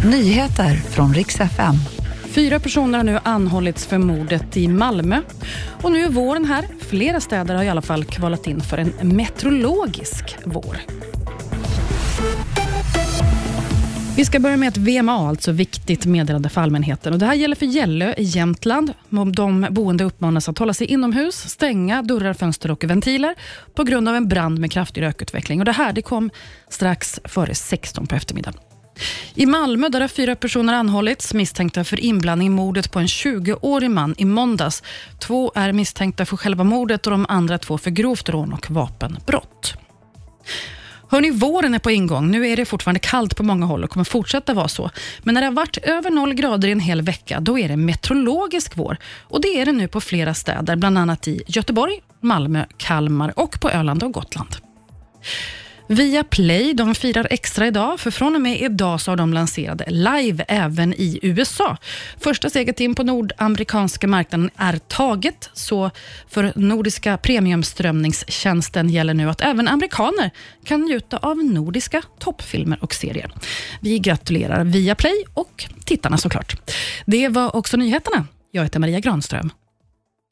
Nyheter från riks FM. Fyra personer har nu anhållits för mordet i Malmö. Och nu är våren här. Flera städer har i alla fall kvalat in för en meteorologisk vår. Vi ska börja med ett VMA, alltså viktigt meddelande för allmänheten. Och det här gäller för Gällö i Jämtland. De boende uppmanas att hålla sig inomhus, stänga dörrar, fönster och ventiler på grund av en brand med kraftig rökutveckling. Och det här det kom strax före 16 på eftermiddagen. I Malmö där har fyra personer anhållits misstänkta för inblandning i mordet på en 20-årig man i måndags. Två är misstänkta för själva mordet och de andra två för grovt rån och vapenbrott. Hörni, våren är på ingång. Nu är det fortfarande kallt på många håll och kommer fortsätta vara så. Men när det har varit över noll grader i en hel vecka, då är det meteorologisk vår. Och det är det nu på flera städer, bland annat i Göteborg, Malmö, Kalmar och på Öland och Gotland. Via Play de firar extra idag, för från och med idag så har de lanserade live även i USA. Första steget in på nordamerikanska marknaden är taget, så för nordiska premiumströmningstjänsten gäller nu att även amerikaner kan njuta av nordiska toppfilmer och serier. Vi gratulerar Via Play och tittarna såklart. Det var också nyheterna. Jag heter Maria Granström.